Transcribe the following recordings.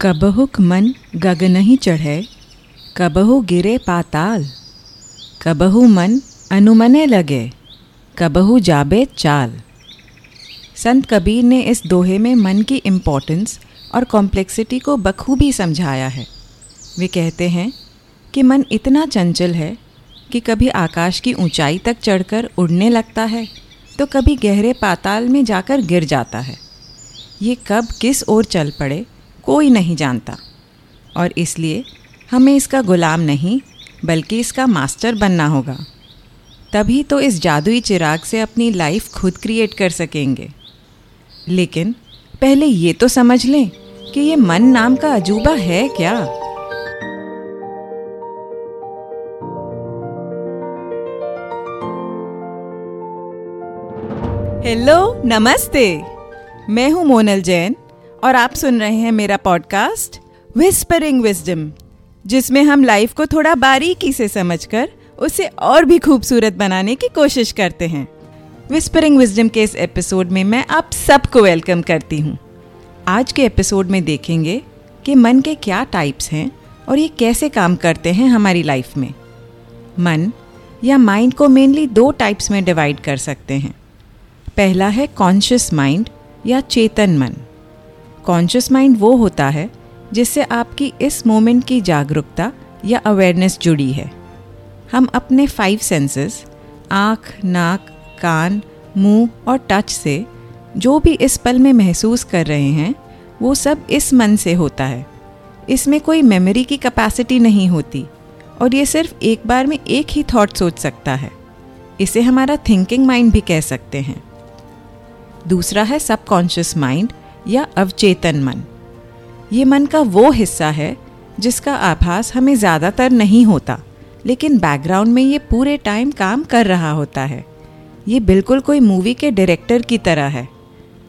कबहुक मन गगनहि चढ़े, कबहु गिरे पाताल। कबहु मन अनुमने लगे, कबहु जाबे चाल। संत कबीर ने इस दोहे में मन की इम्पोर्टेंस और कॉम्प्लेक्सिटी को बखूबी समझाया है। वे कहते हैं कि मन इतना चंचल है कि कभी आकाश की ऊंचाई तक चढ़कर उड़ने लगता है तो कभी गहरे पाताल में जाकर गिर जाता है। ये कब किस ओर चल पड़े कोई नहीं जानता। और इसलिए हमें इसका गुलाम नहीं, बल्कि इसका मास्टर बनना होगा। तभी तो इस जादुई चिराग से अपनी लाइफ खुद क्रिएट कर सकेंगे। लेकिन पहले ये तो समझ लें कि ये मन नाम का अजूबा है क्या। हेलो, नमस्ते। मैं हूँ मोनल जैन। और आप सुन रहे हैं मेरा पॉडकास्ट विस्परिंग विजडम जिसमें हम लाइफ को थोड़ा बारीकी से समझकर उसे और भी खूबसूरत बनाने की कोशिश करते हैं। विस्परिंग विजडम के इस एपिसोड में मैं आप सबको वेलकम करती हूँ। आज के एपिसोड में देखेंगे कि मन के क्या टाइप्स हैं और ये कैसे काम करते हैं हमारी लाइफ में। मन या माइंड को मेनली दो टाइप्स में डिवाइड कर सकते हैं। पहला है कॉन्शियस माइंड या चेतन मन। कॉन्शियस माइंड वो होता है, जिससे आपकी इस मोमेंट की जागरूकता या अवेयरनेस जुड़ी है। हम अपने फाइव सेंसेस आँख, नाक, कान, मुँह और टच से जो भी इस पल में महसूस कर रहे हैं, वो सब इस मन से होता है। इसमें कोई मेमोरी की कैपेसिटी नहीं होती और ये सिर्फ़ एक बार में एक ही थॉट सोच सकता है। इसे हमारा थिंकिंग माइंड भी कह सकते हैं। दूसरा है सबकॉन्शियस माइंड या अवचेतन मन। ये मन का वो हिस्सा है जिसका आभास हमें ज़्यादातर नहीं होता, लेकिन बैकग्राउंड में ये पूरे टाइम काम कर रहा होता है। ये बिल्कुल कोई मूवी के डायरेक्टर की तरह है।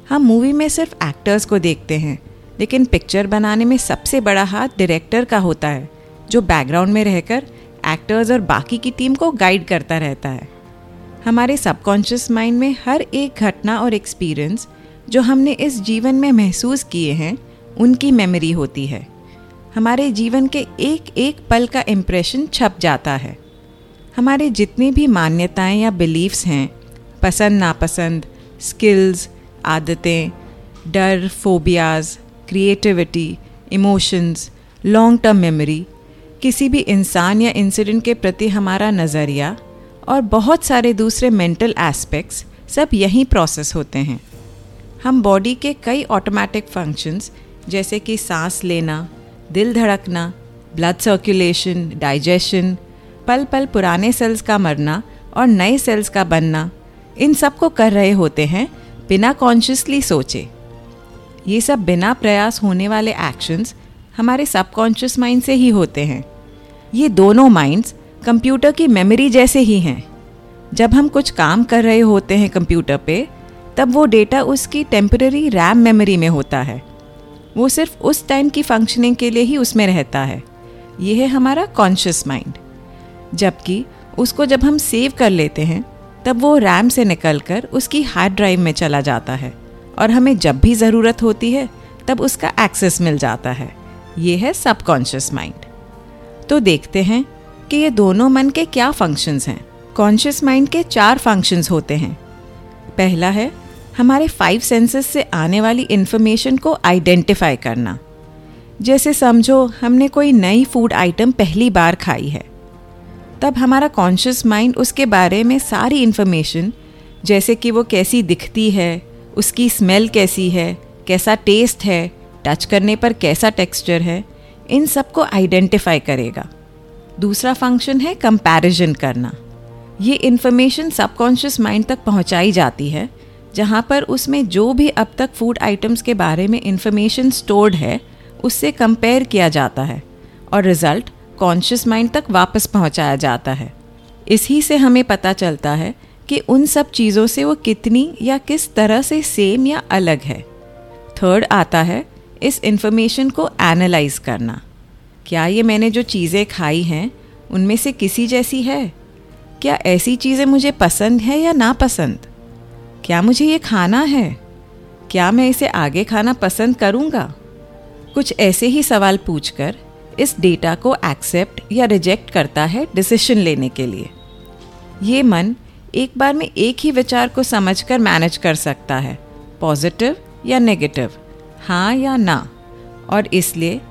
हम मूवी में सिर्फ़ एक्टर्स को देखते हैं, लेकिन पिक्चर बनाने में सबसे बड़ा हाथ डायरेक्टर का होता है, जो बैकग्राउंड में रहकर एक्टर्स और बाकी की टीम को गाइड करता रहता है। हमारे सबकॉन्शियस माइंड में हर एक घटना और एक्सपीरियंस जो हमने इस जीवन में महसूस किए हैं, उनकी मेमोरी होती है। हमारे जीवन के एक एक पल का इम्प्रेशन छप जाता है। हमारे जितनी भी मान्यताएँ या बिलीव्स हैं, पसंद, नापसंद स्किल्स आदतें, डर phobias creativity emotions long term memory किसी भी इंसान या इंसिडेंट के प्रति हमारा नज़रिया और बहुत सारे दूसरे मेंटल एस्पेक्ट्स सब यहीं प्रोसेस होते हैं। हम बॉडी के कई ऑटोमेटिक फ़ंक्शंस जैसे कि सांस लेना, दिल धड़कना ब्लड सर्कुलेशन डाइजेशन पल पल पुराने सेल्स का मरना और नए सेल्स का बनना, इन सबको कर रहे होते हैं बिना कॉन्शियसली सोचे। ये सब बिना प्रयास होने वाले एक्शंस हमारे सबकॉन्शियस माइंड से ही होते हैं। ये दोनों माइंड्स कंप्यूटर की मेमोरी जैसे ही हैं। जब हम कुछ काम कर रहे होते हैं कंप्यूटर पे तब वो डेटा उसकी टेम्पररी रैम मेमोरी में होता है। वो सिर्फ़ उस टाइम की फंक्शनिंग के लिए ही उसमें रहता है। ये है हमारा कॉन्शियस माइंड जबकि उसको जब हम सेव कर लेते हैं, तब वो रैम से निकल कर उसकी हार्ड ड्राइव में चला जाता है। और हमें जब भी ज़रूरत होती है, तब उसका एक्सेस मिल जाता है। ये है सबकॉन्शियस माइंड तो देखते हैं कि ये दोनों मन के क्या फ़ंक्शंस हैं। कॉन्शियस माइंड के चार फ़ंक्शंस होते हैं। पहला है हमारे फाइव सेंसेस से आने वाली इन्फॉर्मेशन को आइडेंटिफाई करना। जैसे समझो, हमने कोई नई फ़ूड आइटम पहली बार खाई है। तब हमारा कॉन्शियस माइंड उसके बारे में सारी इन्फॉर्मेशन जैसे कि वो कैसी दिखती है, उसकी स्मेल कैसी है, कैसा टेस्ट है टच करने पर कैसा टेक्सचर है, इन सबको आइडेंटिफाई करेगा। दूसरा फ़ंक्शन है कंपैरिजन करना। ये इन्फॉर्मेशन सबकॉन्शियस माइंड तक पहुंचाई जाती है जहाँ पर उसमें जो भी अब तक फ़ूड आइटम्स के बारे में इन्फॉर्मेशन स्टोर्ड है, उससे कंपेयर किया जाता है और रिज़ल्ट कॉन्शियस माइंड तक वापस पहुँचाया जाता है। इसी से हमें पता चलता है कि उन सब चीज़ों से वो कितनी या किस तरह से सेम या अलग है। थर्ड आता है इस इन्फॉर्मेशन को एनालाइज करना। क्या ये मैंने जो चीज़ें खाई हैं, उनमें से किसी जैसी है? क्या ऐसी चीज़ें मुझे पसंद है या नापसंद? क्या मुझे ये खाना है? क्या मैं इसे आगे खाना पसंद करूँगा? कुछ ऐसे ही सवाल पूछकर इस डेटा को एक्सेप्ट या रिजेक्ट करता है डिसीशन लेने के लिए। ये मन एक बार में एक ही विचार को समझकर मैनेज कर सकता है पॉजिटिव या नेगेटिव हाँ या ना। और इसलिए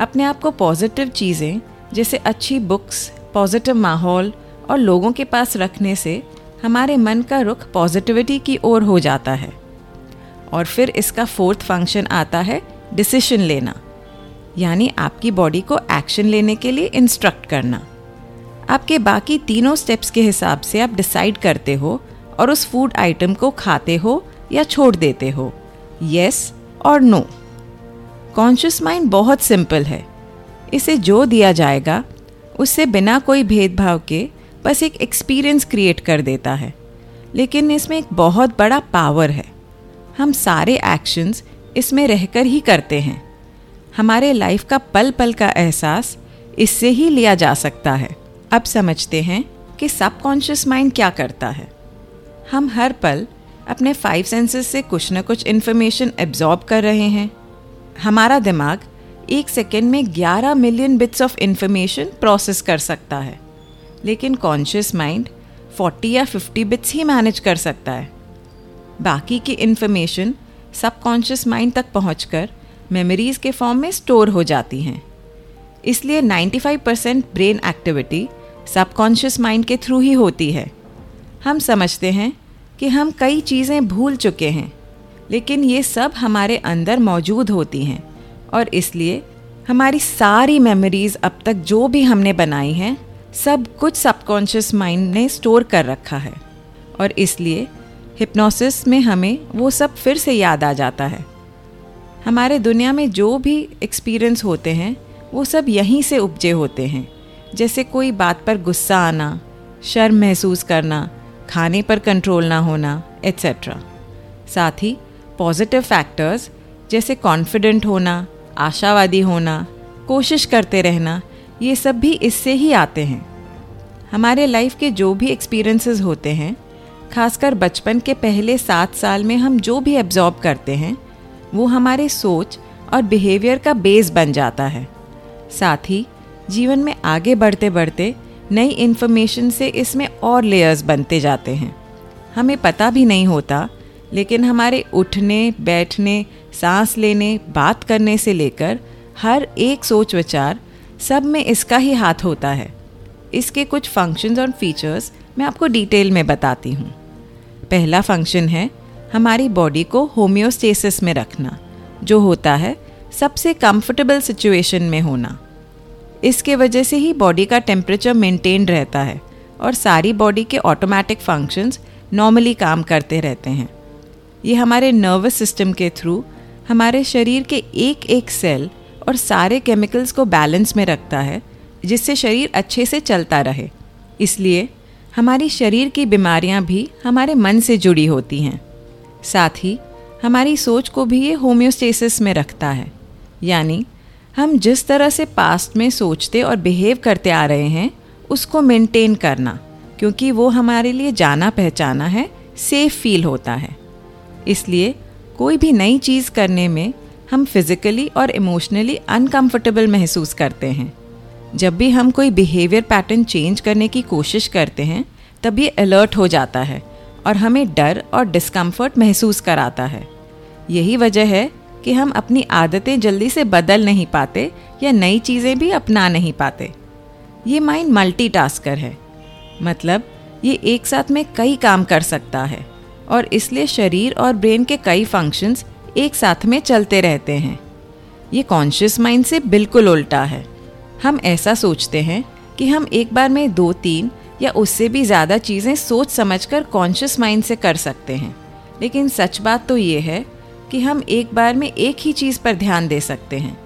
अपने आप को पॉजिटिव चीज़ें, जैसे अच्छी बुक्स पॉजिटिव माहौल और लोगों के पास रखने से हमारे मन का रुख पॉजिटिविटी की ओर हो जाता है। और फिर इसका फोर्थ फ़ंक्शन आता है डिसीशन लेना, यानी आपकी बॉडी को एक्शन लेने के लिए इंस्ट्रक्ट करना। आपके बाकी तीनों स्टेप्स के हिसाब से आप डिसाइड करते हो और उस फ़ूड आइटम को खाते हो या छोड़ देते हो यस और नो कॉन्शियस माइंड बहुत सिंपल है। इसे जो दिया जाएगा, उससे बिना कोई भेदभाव के बस एक एक्सपीरियंस क्रिएट कर देता है। लेकिन इसमें एक बहुत बड़ा पावर है। हम सारे एक्शंस इसमें रहकर ही करते हैं। हमारे लाइफ का पल पल का एहसास इससे ही लिया जा सकता है। अब समझते हैं कि सबकॉन्शियस माइंड क्या करता है। हम हर पल अपने फाइव सेंसेस से कुछ न कुछ इन्फॉर्मेशन एब्जॉर्ब कर रहे हैं। हमारा दिमाग एक सेकेंड में 11 million bits of information process कर सकता है। लेकिन कॉन्शियस माइंड 40 या 50 बिट्स ही मैनेज कर सकता है। बाकी की इन्फॉर्मेशन सबकॉन्शियस माइंड तक पहुंचकर मेमोरीज के फॉर्म में स्टोर हो जाती हैं। इसलिए 95 percent brain activity subconscious mind के थ्रू ही होती है। हम समझते हैं कि हम कई चीज़ें भूल चुके हैं, लेकिन ये सब हमारे अंदर मौजूद होती हैं और इसलिए हमारी सारी मेमोरीज अब तक जो भी हमने बनाई हैं सब कुछ सबकॉन्शियस माइंड ने स्टोर कर रखा है। और इसलिए हिप्नोसिस में हमें वो सब फिर से याद आ जाता है। हमारे दुनिया में जो भी एक्सपीरियंस होते हैं, वो सब यहीं से उपजे होते हैं। जैसे कोई बात पर गुस्सा आना, शर्म महसूस करना, खाने पर कंट्रोल ना होना एट्सेट्रा साथ ही पॉजिटिव फैक्टर्स, जैसे कॉन्फिडेंट होना, आशावादी होना, कोशिश करते रहना ये सब भी इससे ही आते हैं। हमारे लाइफ के जो भी एक्सपीरियंसेस होते हैं, खासकर बचपन के पहले सात साल में हम जो भी एब्जॉर्ब करते हैं, वो हमारे सोच और बिहेवियर का बेस बन जाता है। साथ ही, जीवन में आगे बढ़ते बढ़ते नई इन्फॉर्मेशन से इसमें और लेयर्स बनते जाते हैं। हमें पता भी नहीं होता, लेकिन हमारे उठने, बैठने, सांस लेने, बात करने से लेकर हर एक सोच विचार सब में इसका ही हाथ होता है। इसके कुछ फ़ंक्शंस और फीचर्स मैं आपको डिटेल में बताती हूँ। पहला फ़ंक्शन है, हमारी बॉडी को होम्योस्टेसिस में रखना, जो होता है सबसे कंफर्टेबल सिचुएशन में होना। इसके वजह से ही बॉडी का टेम्परेचर मेंटेन रहता है और सारी बॉडी के ऑटोमेटिक फ़ंक्शंस नॉर्मली काम करते रहते हैं। ये हमारे नर्वस सिस्टम के थ्रू हमारे शरीर के एक एक सेल और सारे केमिकल्स को बैलेंस में रखता है, जिससे शरीर अच्छे से चलता रहे। इसलिए, हमारी शरीर की बीमारियाँ भी हमारे मन से जुड़ी होती हैं। साथ ही, हमारी सोच को भी ये होम्योस्टेसिस में रखता है। यानी, हम जिस तरह से पास्ट में सोचते और बिहेव करते आ रहे हैं, उसको मेंटेन करना, क्योंकि वो हमारे लिए जाना पहचाना है सेफ़ फील होता है। इसलिए, कोई भी नई चीज़ करने में हम फिज़िकली और इमोशनली अनकंफर्टेबल महसूस करते हैं। जब भी हम कोई बिहेवियर पैटर्न चेंज करने की कोशिश करते हैं, तब ये अलर्ट हो जाता है और हमें डर और डिस्कम्फर्ट महसूस कराता है। यही वजह है कि हम अपनी आदतें जल्दी से बदल नहीं पाते या नई चीज़ें भी अपना नहीं पाते। ये माइंड मल्टीटास्कर है। मतलब ये एक साथ में कई काम कर सकता है और इसलिए शरीर और ब्रेन के कई फ़ंक्शंस एक साथ में चलते रहते हैं। ये कॉन्शियस माइंड से बिल्कुल उल्टा है। हम ऐसा सोचते हैं कि हम एक बार में दो, तीन या उससे भी ज़्यादा चीज़ें सोच समझकर कॉन्शियस माइंड से कर सकते हैं। लेकिन सच बात तो ये है कि हम एक बार में एक ही चीज़ पर ध्यान दे सकते हैं।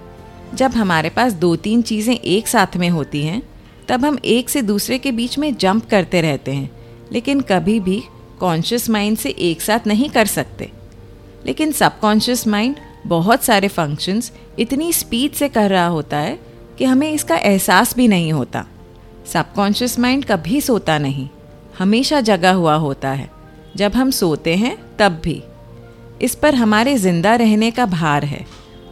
जब हमारे पास दो, तीन चीज़ें एक साथ में होती हैं, तब हम एक से दूसरे के बीच में जंप करते रहते हैं, लेकिन कभी भी कॉन्शियस माइंड से एक साथ नहीं कर सकते। लेकिन सबकॉन्शियस माइंड बहुत सारे फ़ंक्शंस इतनी स्पीड से कर रहा होता है कि हमें इसका एहसास भी नहीं होता। सबकॉन्शियस माइंड कभी सोता नहीं, हमेशा जगा हुआ होता है। जब हम सोते हैं, तब भी। इस पर हमारे ज़िंदा रहने का भार है।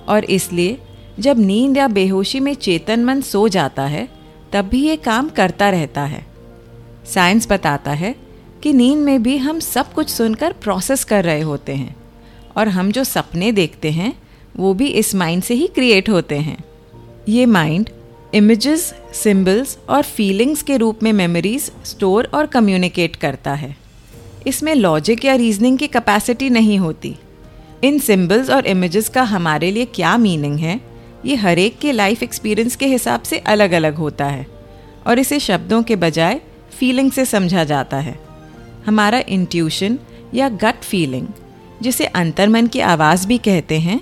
और इसलिए, जब नींद या बेहोशी में चेतन मन सो जाता है, तब भी ये काम करता रहता है। साइंस बताता है कि नींद में भी हम सब कुछ सुनकर प्रोसेस कर रहे होते हैं। और हम जो सपने देखते हैं, वो भी इस माइंड से ही क्रिएट होते हैं। ये माइंड इमेजेस सिंबल्स और फीलिंग्स के रूप में मेमोरीज स्टोर और कम्युनिकेट करता है। इसमें लॉजिक या रीजनिंग की कैपेसिटी नहीं होती। इन सिंबल्स और इमेजेस का हमारे लिए क्या मीनिंग है, ये हर एक के लाइफ एक्सपीरियंस के हिसाब से अलग अलग होता है और इसे शब्दों के बजाय फीलिंग से समझा जाता है। हमारा इंट्यूशन या गट फीलिंग जिसे अंतर्मन की आवाज़ भी कहते हैं,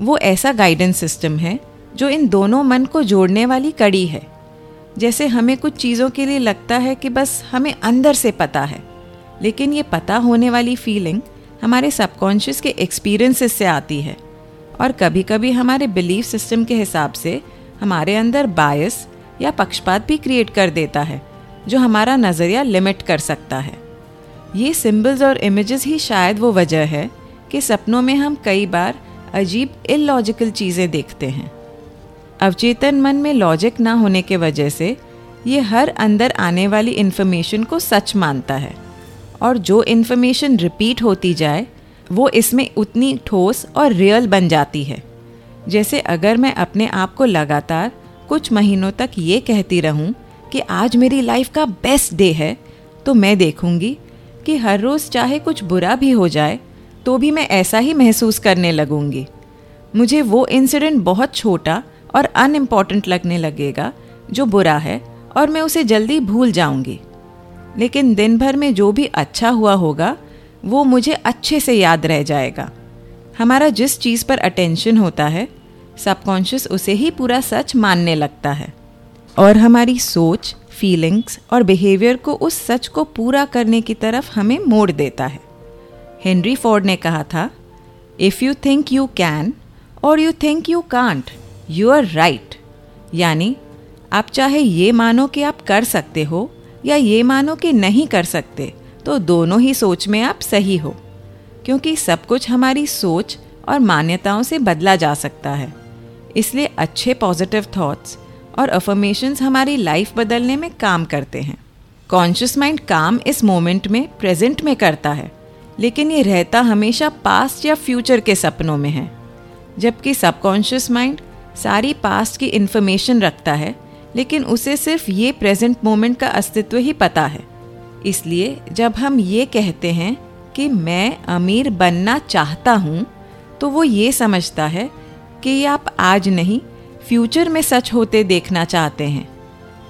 वो ऐसा गाइडेंस सिस्टम है, जो इन दोनों मन को जोड़ने वाली कड़ी है। जैसे हमें कुछ चीज़ों के लिए लगता है कि बस हमें अंदर से पता है, लेकिन ये पता होने वाली फीलिंग हमारे सबकॉन्शियस के एक्सपीरियंसेस से आती है। और कभी कभी हमारे बिलीफ सिस्टम के हिसाब से हमारे अंदर बायस या पक्षपात भी क्रिएट कर देता है, जो हमारा नज़रिया लिमिट कर सकता है। ये सिंबल्स और इमेजेस ही शायद वो वजह है कि सपनों में हम कई बार अजीब इलॉजिकल चीज़ें देखते हैं। अवचेतन मन में लॉजिक ना होने के वजह से ये हर अंदर आने वाली इन्फॉर्मेशन को सच मानता है। और जो इन्फॉर्मेशन रिपीट होती जाए, वो इसमें उतनी ठोस और रियल बन जाती है। जैसे अगर मैं अपने आप को लगातार कुछ महीनों तक ये कहती रहूँ कि आज मेरी लाइफ का बेस्ट डे है तो मैं देखूँगी कि हर रोज़ चाहे कुछ बुरा भी हो जाए तो भी मैं ऐसा ही महसूस करने लगूँगी। मुझे वो इंसिडेंट बहुत छोटा और अनइम्पॉर्टेंट लगने लगेगा, जो बुरा है, और मैं उसे जल्दी भूल जाऊँगी। लेकिन दिन भर में जो भी अच्छा हुआ होगा, वो मुझे अच्छे से याद रह जाएगा। हमारा जिस चीज़ पर अटेंशन होता है सबकॉन्शियस उसे ही पूरा सच मानने लगता है। और हमारी सोच फीलिंग्स और बिहेवियर को उस सच को पूरा करने की तरफ़ हमें मोड़ देता है। हेनरी फोर्ड ने कहा था if you think you can और you think you can't you are right यानी, आप चाहे ये मानो कि आप कर सकते हो या ये मानो कि नहीं कर सकते तो दोनों ही सोच में आप सही हो, क्योंकि सब कुछ हमारी सोच और मान्यताओं से बदला जा सकता है। इसलिए अच्छे पॉजिटिव थॉट्स और अफर्मेशंस हमारी लाइफ बदलने में काम करते हैं। कॉन्शियस माइंड काम इस मोमेंट में प्रेजेंट में करता है। लेकिन ये रहता हमेशा पास्ट या फ्यूचर के सपनों में है। जबकि सबकॉन्शियस माइंड सारी पास्ट की इन्फॉर्मेशन रखता है, लेकिन उसे सिर्फ़ ये प्रेजेंट मोमेंट का अस्तित्व ही पता है। इसलिए जब हम ये कहते हैं कि मैं अमीर बनना चाहता हूँ तो वो ये समझता है कि आप आज नहीं फ्यूचर में सच होते देखना चाहते हैं।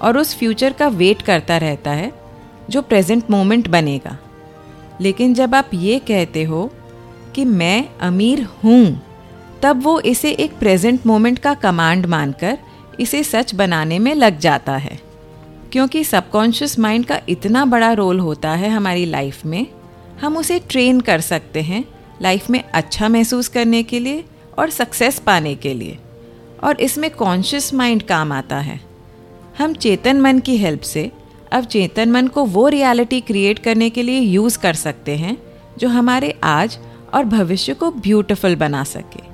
और उस फ्यूचर का वेट करता रहता है, जो प्रेजेंट मोमेंट बनेगा। लेकिन जब आप ये कहते हो कि मैं अमीर हूँ, तब वो इसे एक प्रेजेंट मोमेंट का कमांड मानकर इसे सच बनाने में लग जाता है। क्योंकि सबकॉन्शियस माइंड का इतना बड़ा रोल होता है हमारी लाइफ में, हम उसे ट्रेन कर सकते हैं लाइफ में अच्छा महसूस करने के लिए और सक्सेस पाने के लिए। और इसमें कॉन्शियस माइंड काम आता है। हम चेतन मन की हेल्प से अब चेतन मन को वो रियलिटी क्रिएट करने के लिए यूज़ कर सकते हैं, जो हमारे आज और भविष्य को ब्यूटिफुल बना सके।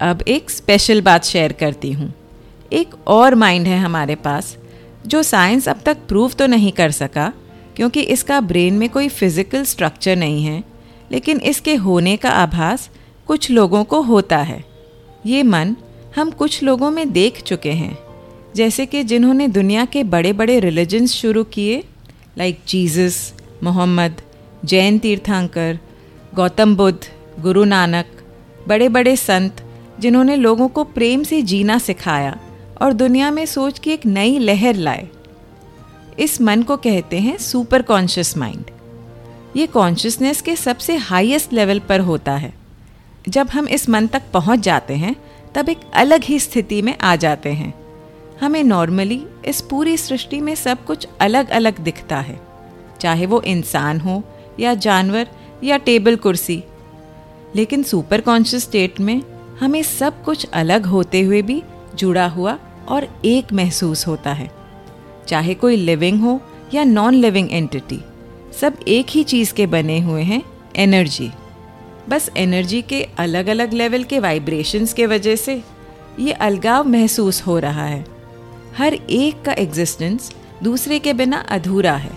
अब एक स्पेशल बात शेयर करती हूँ। एक और माइंड है हमारे पास, जो साइंस अब तक प्रूव तो नहीं कर सका, क्योंकि इसका ब्रेन में कोई फ़िज़िकल स्ट्रक्चर नहीं है, लेकिन इसके होने का आभास कुछ लोगों को होता है। ये मन हम कुछ लोगों में देख चुके हैं। जैसे कि जिन्होंने दुनिया के बड़े बड़े रिलीजन्स शुरू किए लाइक जीसस मोहम्मद जैन तीर्थांकर, गौतम बुद्ध, गुरु नानक बड़े बड़े संत, जिन्होंने लोगों को प्रेम से जीना सिखाया और दुनिया में सोच की एक नई लहर लाए। इस मन को कहते हैं सुपर कॉन्शियस माइंड ये कॉन्शियसनेस के सबसे हाईएस्ट लेवल पर होता है। जब हम इस मन तक पहुँच जाते हैं, तब एक अलग ही स्थिति में आ जाते हैं। हमें नॉर्मली इस पूरी सृष्टि में सब कुछ अलग अलग दिखता है। चाहे वो इंसान हो, या जानवर, या टेबल कुर्सी। लेकिन सुपर कॉन्शियस स्टेट में हमें सब कुछ अलग होते हुए भी जुड़ा हुआ और एक महसूस होता है। चाहे कोई लिविंग हो या नॉन लिविंग एंटिटी सब एक ही चीज़ के बने हुए हैं एनर्जी बस एनर्जी के अलग अलग लेवल के वाइब्रेशंस के वजह से ये अलगाव महसूस हो रहा है। हर एक का एग्जिस्टेंस दूसरे के बिना अधूरा है।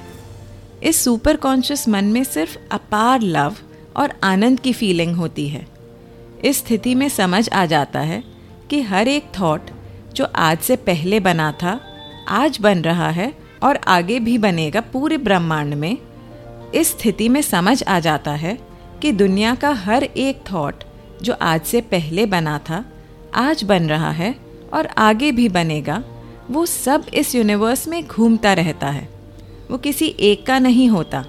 इस सुपर कॉन्शियस मन में सिर्फ़ अपार लव और आनंद की फीलिंग होती है। इस स्थिति में समझ आ जाता है कि हर एक थॉट जो आज से पहले बना था, आज बन रहा है और आगे भी बनेगा पूरे ब्रह्मांड में, इस स्थिति में समझ आ जाता है कि दुनिया का हर एक थॉट जो आज से पहले बना था, आज बन रहा है और आगे भी बनेगा वो सब इस यूनिवर्स में घूमता रहता है। वो किसी एक का नहीं होता।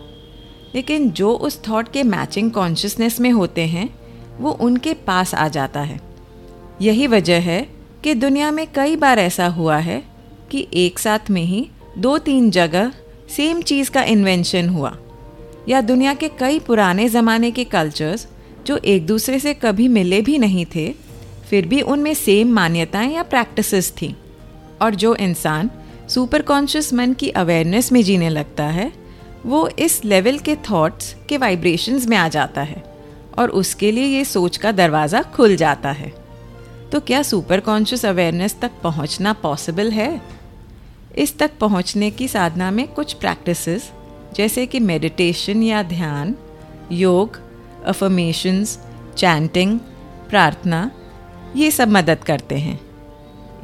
लेकिन जो उस थॉट के मैचिंग कॉन्शियसनेस में होते हैं, वो उनके पास आ जाता है। यही वजह है कि दुनिया में कई बार ऐसा हुआ है कि एक साथ में ही दो तीन जगह सेम चीज़ का इन्वेंशन हुआ। या दुनिया के कई पुराने ज़माने के कल्चर्स जो एक दूसरे से कभी मिले भी नहीं थे, फिर भी उनमें सेम मान्यताएँ या प्रैक्टिसेस थीं। और जो इंसान सुपर कॉन्शियस मन की अवेयरनेस में जीने लगता है, वो इस लेवल के थॉट्स के वाइब्रेशंस में आ जाता है और उसके लिए ये सोच का दरवाज़ा खुल जाता है। तो क्या सुपर कॉन्शियस अवेयरनेस तक पहुँचना पॉसिबल है? इस तक पहुँचने की साधना में कुछ प्रैक्टिसेस जैसे कि मेडिटेशन या ध्यान, योग अफर्मेशंस चैंटिंग प्रार्थना, ये सब मदद करते हैं।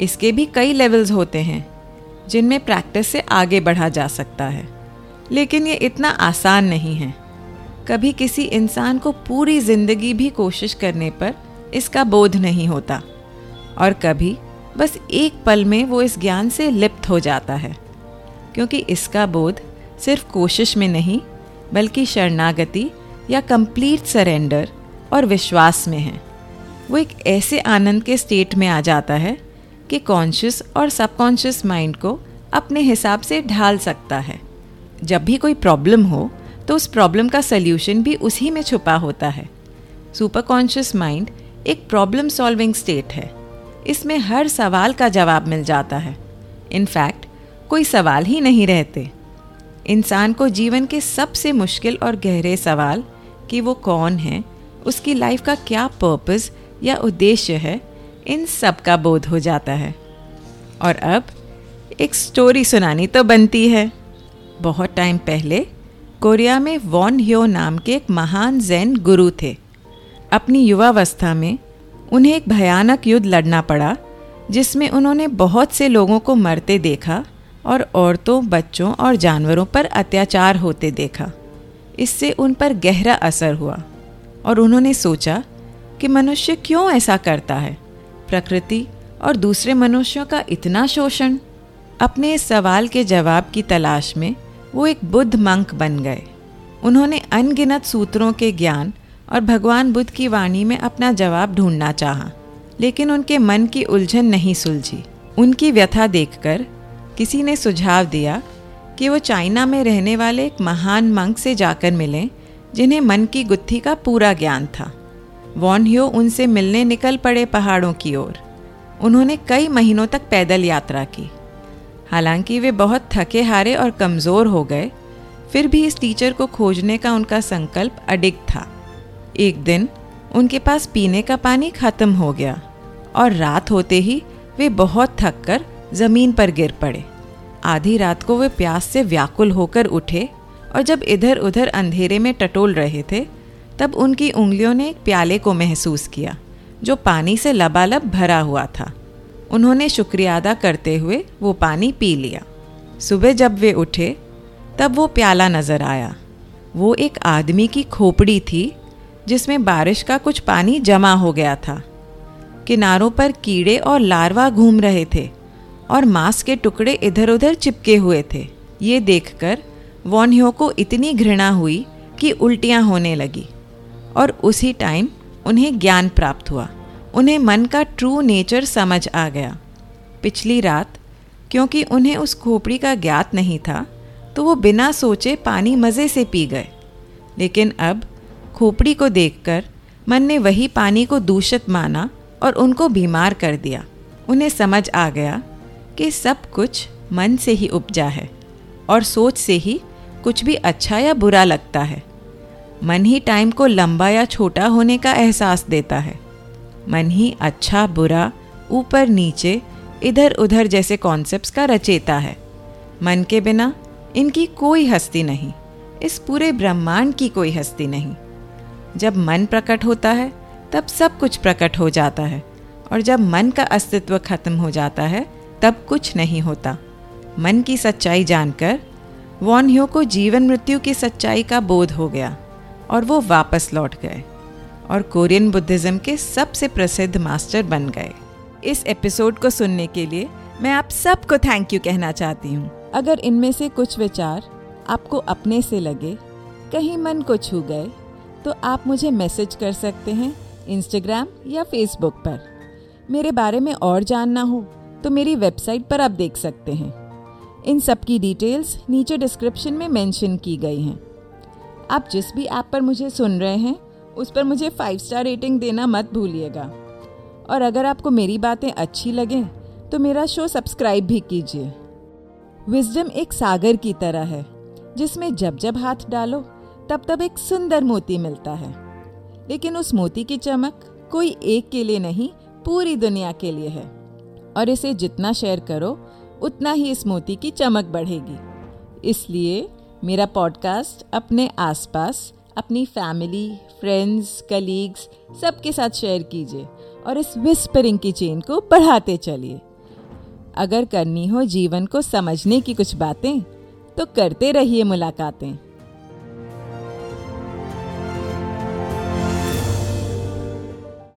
इसके भी कई लेवल्स होते हैं, जिनमें प्रैक्टिस से आगे बढ़ा जा सकता है। लेकिन ये इतना आसान नहीं है। कभी किसी इंसान को पूरी ज़िंदगी भी कोशिश करने पर इसका बोध नहीं होता, और कभी बस एक पल में वो इस ज्ञान से लिप्त हो जाता है, क्योंकि इसका बोध सिर्फ़ कोशिश में नहीं, बल्कि शरणागति या कंप्लीट सरेंडर और विश्वास में है। वो एक ऐसे आनंद के स्टेट में आ जाता है कि कॉन्शियस और सबकॉन्शियस माइंड को अपने हिसाब से ढाल सकता है। जब भी कोई प्रॉब्लम हो तो उस प्रॉब्लम का सल्यूशन भी उसी में छुपा होता है। सुपर कॉन्शियस माइंड एक प्रॉब्लम सॉल्विंग स्टेट है। इसमें हर सवाल का जवाब मिल जाता है। इनफैक्ट कोई सवाल ही नहीं रहते। इंसान को जीवन के सबसे मुश्किल और गहरे सवाल कि वो कौन है, उसकी लाइफ का क्या पर्पस या उद्देश्य है इन सब का बोध हो जाता है। और अब एक स्टोरी सुनानी तो बनती है। बहुत टाइम पहले कोरिया में वॉन ह्यो नाम के एक महान जैन गुरु थे। अपनी युवावस्था में उन्हें एक भयानक युद्ध लड़ना पड़ा, जिसमें उन्होंने बहुत से लोगों को मरते देखा और औरतों, बच्चों और जानवरों पर अत्याचार होते देखा। इससे उन पर गहरा असर हुआ और उन्होंने सोचा कि मनुष्य क्यों ऐसा करता है? प्रकृति और दूसरे मनुष्यों का इतना शोषण, अपने इस सवाल के जवाब की तलाश में वो एक बुद्ध मंक बन गए। उन्होंने अनगिनत सूत्रों के ज्ञान और भगवान बुद्ध की वाणी में अपना जवाब ढूंढना चाहा, लेकिन उनके मन की उलझन नहीं सुलझी। उनकी व्यथा देखकर किसी ने सुझाव दिया कि वो चाइना में रहने वाले एक महान मंक से जाकर मिलें, जिन्हें मन की गुत्थी का पूरा ज्ञान था। वॉन ह्यो उनसे मिलने निकल पड़े पहाड़ों की ओर। उन्होंने कई महीनों तक पैदल यात्रा की। हालाँकि वे बहुत थके हारे और कमज़ोर हो गए, फिर भी इस टीचर को खोजने का उनका संकल्प अडिग था। एक दिन उनके पास पीने का पानी खत्म हो गया और रात होते ही वे बहुत थक कर ज़मीन पर गिर पड़े। आधी रात को वे प्यास से व्याकुल होकर उठे और जब इधर उधर अंधेरे में टटोल रहे थे तब उनकी उंगलियों ने एक प्याले को महसूस किया, जो पानी से लबालब भरा हुआ था। उन्होंने शुक्रिया अदा करते हुए वो पानी पी लिया। सुबह जब वे उठे, तब वो प्याला नज़र आया। वो एक आदमी की खोपड़ी थी, जिसमें बारिश का कुछ पानी जमा हो गया था। किनारों पर कीड़े और लार्वा घूम रहे थे और मांस के टुकड़े इधर उधर चिपके हुए थे। ये देखकर वॉन्यो को इतनी घृणा हुई कि उल्टियाँ होने लगी। और उसी टाइम उन्हें ज्ञान प्राप्त हुआ। उन्हें मन का ट्रू नेचर समझ आ गया। पिछली रात, क्योंकि उन्हें उस खोपड़ी का ज्ञात नहीं था तो वो बिना सोचे पानी मज़े से पी गए। लेकिन अब खोपड़ी को देखकर मन ने वही पानी को दूषित माना और उनको बीमार कर दिया। उन्हें समझ आ गया कि सब कुछ मन से ही उपजा है और सोच से ही कुछ भी अच्छा या बुरा लगता है। मन ही टाइम को लंबा या छोटा होने का एहसास देता है। मन ही अच्छा बुरा, ऊपर नीचे, इधर उधर जैसे कॉन्सेप्ट्स का रचेता है। मन के बिना इनकी कोई हस्ती नहीं, इस पूरे ब्रह्मांड की कोई हस्ती नहीं। जब मन प्रकट होता है, तब सब कुछ प्रकट हो जाता है, और जब मन का अस्तित्व खत्म हो जाता है, तब कुछ नहीं होता। मन की सच्चाई जानकर वॉन ह्यो को जीवन मृत्यु की सच्चाई का बोध हो गया। और वो वापस लौट गए और कोरियन बुद्धिज़्म के सबसे प्रसिद्ध मास्टर बन गए। इस एपिसोड को सुनने के लिए मैं आप सबको थैंक यू कहना चाहती हूँ। अगर इनमें से कुछ विचार आपको अपने से लगे, कहीं मन को छू गए तो आप मुझे मैसेज कर सकते हैं इंस्टाग्राम या फेसबुक पर। मेरे बारे में और जानना हो तो मेरी वेबसाइट पर आप देख सकते हैं। इन सब की डिटेल्स नीचे डिस्क्रिप्शन में मेंशन की गई हैं। आप जिस भी ऐप पर मुझे सुन रहे हैं, उस पर मुझे फाइव स्टार रेटिंग देना मत भूलिएगा। और अगर आपको मेरी बातें अच्छी लगें तो मेरा शो सब्सक्राइब भी कीजिए। विजडम एक सागर की तरह है, जिसमें जब जब हाथ डालो, तब तब एक सुंदर मोती मिलता है। लेकिन उस मोती की चमक कोई एक के लिए नहीं, पूरी दुनिया के लिए है। और इसे जितना शेयर करो, उतना ही इस मोती की चमक बढ़ेगी। इसलिए मेरा पॉडकास्ट अपने आसपास, अपनी फैमिली फ्रेंड्स कलीग्स सबके साथ शेयर कीजिए और इस विस्परिंग की चेन को बढ़ाते चलिए। अगर करनी हो जीवन को समझने की कुछ बातें तो करते रहिए मुलाकातें।